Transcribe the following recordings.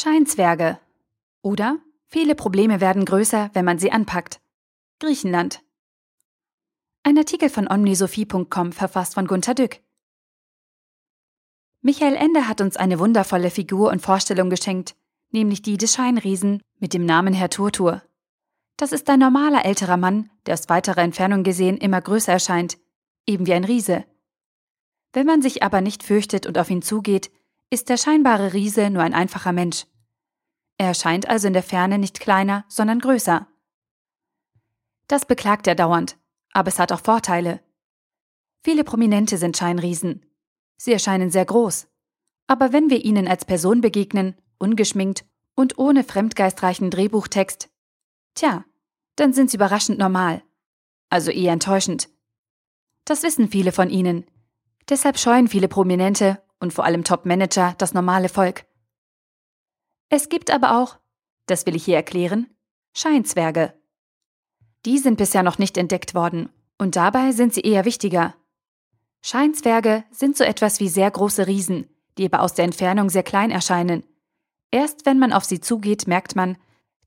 Scheinzwerge. Oder viele Probleme werden größer, wenn man sie anpackt. Griechenland. Ein Artikel von omnisophie.com verfasst von Gunter Dück. Michael Ende hat uns eine wundervolle Figur und Vorstellung geschenkt, nämlich die des Scheinriesen mit dem Namen Herr Turtur. Das ist ein normaler älterer Mann, der aus weiterer Entfernung gesehen immer größer erscheint, eben wie ein Riese. Wenn man sich aber nicht fürchtet und auf ihn zugeht, ist der scheinbare Riese nur ein einfacher Mensch. Er erscheint also in der Ferne nicht kleiner, sondern größer. Das beklagt er dauernd, aber es hat auch Vorteile. Viele Prominente sind Scheinriesen. Sie erscheinen sehr groß. Aber wenn wir ihnen als Person begegnen, ungeschminkt und ohne fremdgeistreichen Drehbuchtext, tja, dann sind sie überraschend normal. Also eher enttäuschend. Das wissen viele von ihnen. Deshalb scheuen viele Prominente und vor allem Top-Manager das normale Volk. Es gibt aber auch, das will ich hier erklären, Scheinzwerge. Die sind bisher noch nicht entdeckt worden und dabei sind sie eher wichtiger. Scheinzwerge sind so etwas wie sehr große Riesen, die aber aus der Entfernung sehr klein erscheinen. Erst wenn man auf sie zugeht, merkt man,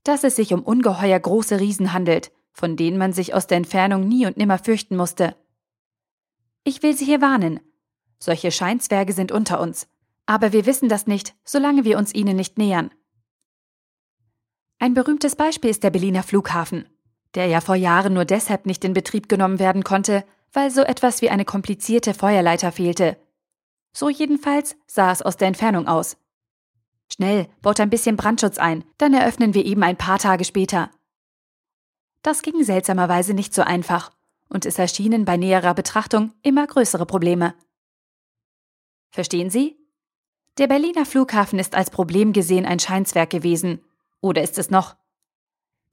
dass es sich um ungeheuer große Riesen handelt, von denen man sich aus der Entfernung nie und nimmer fürchten musste. Ich will Sie hier warnen, solche Scheinzwerge sind unter uns. Aber wir wissen das nicht, solange wir uns ihnen nicht nähern. Ein berühmtes Beispiel ist der Berliner Flughafen, der ja vor Jahren nur deshalb nicht in Betrieb genommen werden konnte, weil so etwas wie eine komplizierte Feuerleiter fehlte. So jedenfalls sah es aus der Entfernung aus. Schnell, baut ein bisschen Brandschutz ein, dann eröffnen wir eben ein paar Tage später. Das ging seltsamerweise nicht so einfach, und es erschienen bei näherer Betrachtung immer größere Probleme. Verstehen Sie? Der Berliner Flughafen ist als Problem gesehen ein Scheinzwerg gewesen. Oder ist es noch?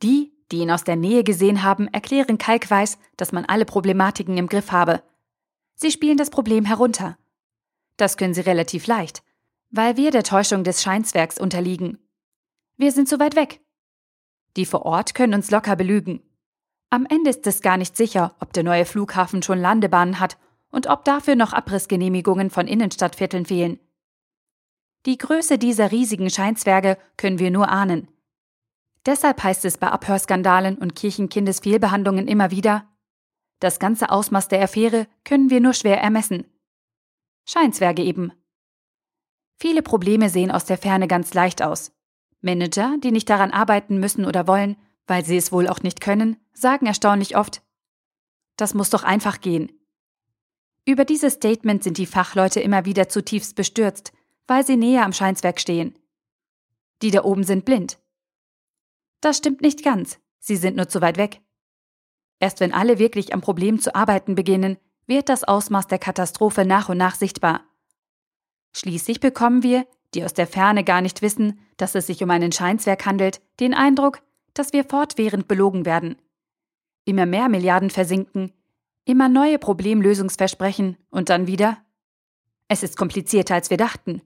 Die, die ihn aus der Nähe gesehen haben, erklären kalkweiß, dass man alle Problematiken im Griff habe. Sie spielen das Problem herunter. Das können sie relativ leicht, weil wir der Täuschung des Scheinzwergs unterliegen. Wir sind zu weit weg. Die vor Ort können uns locker belügen. Am Ende ist es gar nicht sicher, ob der neue Flughafen schon Landebahnen hat und ob dafür noch Abrissgenehmigungen von Innenstadtvierteln fehlen. Die Größe dieser riesigen Scheinzwerge können wir nur ahnen. Deshalb heißt es bei Abhörskandalen und Kirchenkindesfehlbehandlungen immer wieder, das ganze Ausmaß der Affäre können wir nur schwer ermessen. Scheinzwerge eben. Viele Probleme sehen aus der Ferne ganz leicht aus. Manager, die nicht daran arbeiten müssen oder wollen, weil sie es wohl auch nicht können, sagen erstaunlich oft, das muss doch einfach gehen. Über dieses Statement sind die Fachleute immer wieder zutiefst bestürzt, weil sie näher am Scheinzwerg stehen. Die da oben sind blind. Das stimmt nicht ganz, sie sind nur zu weit weg. Erst wenn alle wirklich am Problem zu arbeiten beginnen, wird das Ausmaß der Katastrophe nach und nach sichtbar. Schließlich bekommen wir, die aus der Ferne gar nicht wissen, dass es sich um einen Scheinzwerg handelt, den Eindruck, dass wir fortwährend belogen werden. Immer mehr Milliarden versinken, Immer neue Problemlösungsversprechen und dann wieder? Es ist komplizierter, als wir dachten.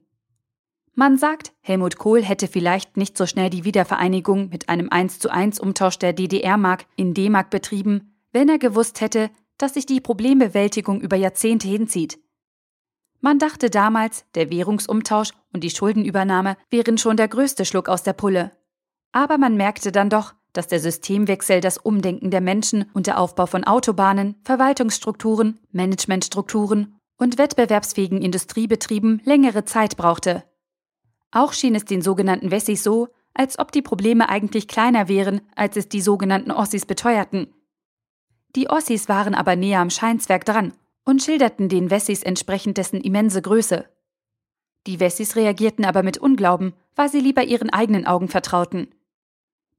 Man sagt, Helmut Kohl hätte vielleicht nicht so schnell die Wiedervereinigung mit einem 1 zu 1 Umtausch der DDR-Mark in D-Mark betrieben, wenn er gewusst hätte, dass sich die Problembewältigung über Jahrzehnte hinzieht. Man dachte damals, der Währungsumtausch und die Schuldenübernahme wären schon der größte Schluck aus der Pulle. Aber man merkte dann doch, dass der Systemwechsel das Umdenken der Menschen und der Aufbau von Autobahnen, Verwaltungsstrukturen, Managementstrukturen und wettbewerbsfähigen Industriebetrieben längere Zeit brauchte. Auch schien es den sogenannten Wessis so, als ob die Probleme eigentlich kleiner wären, als es die sogenannten Ossis beteuerten. Die Ossis waren aber näher am Scheinzwerg dran und schilderten den Wessis entsprechend dessen immense Größe. Die Wessis reagierten aber mit Unglauben, weil sie lieber ihren eigenen Augen vertrauten.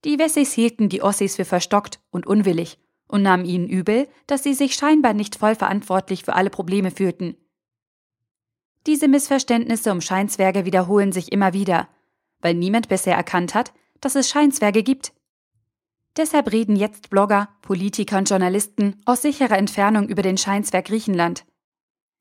Die Wessis hielten die Ossis für verstockt und unwillig und nahmen ihnen übel, dass sie sich scheinbar nicht voll verantwortlich für alle Probleme fühlten. Diese Missverständnisse um Scheinzwerge wiederholen sich immer wieder, weil niemand bisher erkannt hat, dass es Scheinzwerge gibt. Deshalb reden jetzt Blogger, Politiker und Journalisten aus sicherer Entfernung über den Scheinzwerg Griechenland.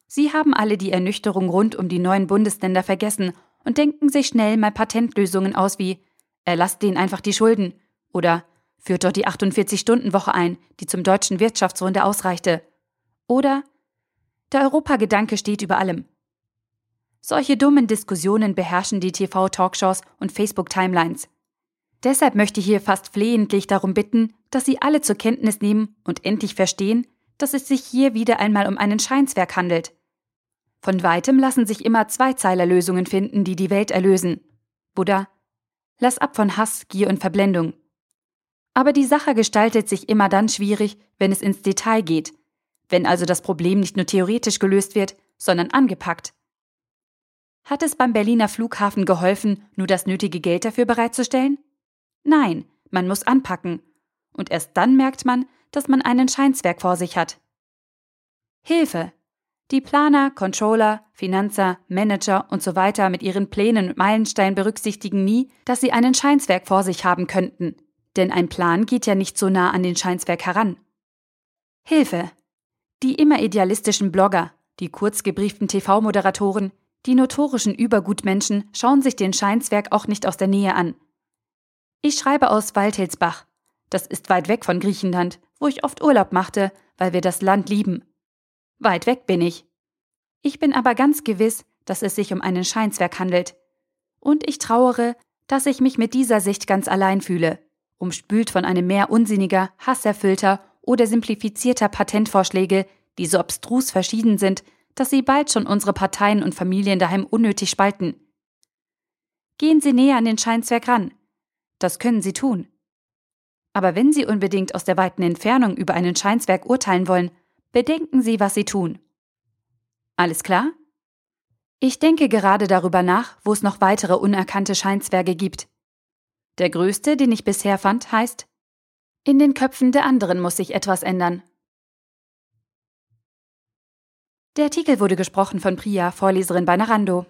Sie haben alle die Ernüchterung rund um die neuen Bundesländer vergessen und denken sich schnell mal Patentlösungen aus wie Erlasst denen einfach die Schulden. Oder führt dort die 48-Stunden-Woche ein, die zum deutschen Wirtschaftswunder ausreichte. Oder der Europagedanke steht über allem. Solche dummen Diskussionen beherrschen die TV-Talkshows und Facebook-Timelines. Deshalb möchte ich hier fast flehentlich darum bitten, dass Sie alle zur Kenntnis nehmen und endlich verstehen, dass es sich hier wieder einmal um einen Scheinswerk handelt. Von weitem lassen sich immer Zweizeilerlösungen finden, die die Welt erlösen. Buddha, lass ab von Hass, Gier und Verblendung. Aber die Sache gestaltet sich immer dann schwierig, wenn es ins Detail geht, wenn also das Problem nicht nur theoretisch gelöst wird, sondern angepackt. Hat es beim Berliner Flughafen geholfen, nur das nötige Geld dafür bereitzustellen? Nein, man muss anpacken. Und erst dann merkt man, dass man einen Scheinswerk vor sich hat. Hilfe! Die Planer, Controller, Finanzer, Manager und so weiter mit ihren Plänen und Meilensteinen berücksichtigen nie, dass sie einen Scheinswerk vor sich haben könnten. Denn ein Plan geht ja nicht so nah an den Scheinswerk heran. Hilfe! Die immer idealistischen Blogger, die kurzgebrieften TV-Moderatoren, die notorischen Übergutmenschen schauen sich den Scheinswerk auch nicht aus der Nähe an. Ich schreibe aus Waldhilsbach. Das ist weit weg von Griechenland, wo ich oft Urlaub machte, weil wir das Land lieben. Weit weg bin ich. Ich bin aber ganz gewiss, dass es sich um einen Scheinswerk handelt. Und ich trauere, dass ich mich mit dieser Sicht ganz allein fühle, umspült von einem Meer unsinniger, hasserfüllter oder simplifizierter Patentvorschläge, die so abstrus verschieden sind, dass sie bald schon unsere Parteien und Familien daheim unnötig spalten. Gehen Sie näher an den Scheinswerk ran. Das können Sie tun. Aber wenn Sie unbedingt aus der weiten Entfernung über einen Scheinswerk urteilen wollen, bedenken Sie, was Sie tun. Alles klar? Ich denke gerade darüber nach, wo es noch weitere unerkannte Scheinswerke gibt. Der größte, den ich bisher fand, heißt In den Köpfen der anderen muss sich etwas ändern. Der Artikel wurde gesprochen von Priya, Vorleserin bei Narando.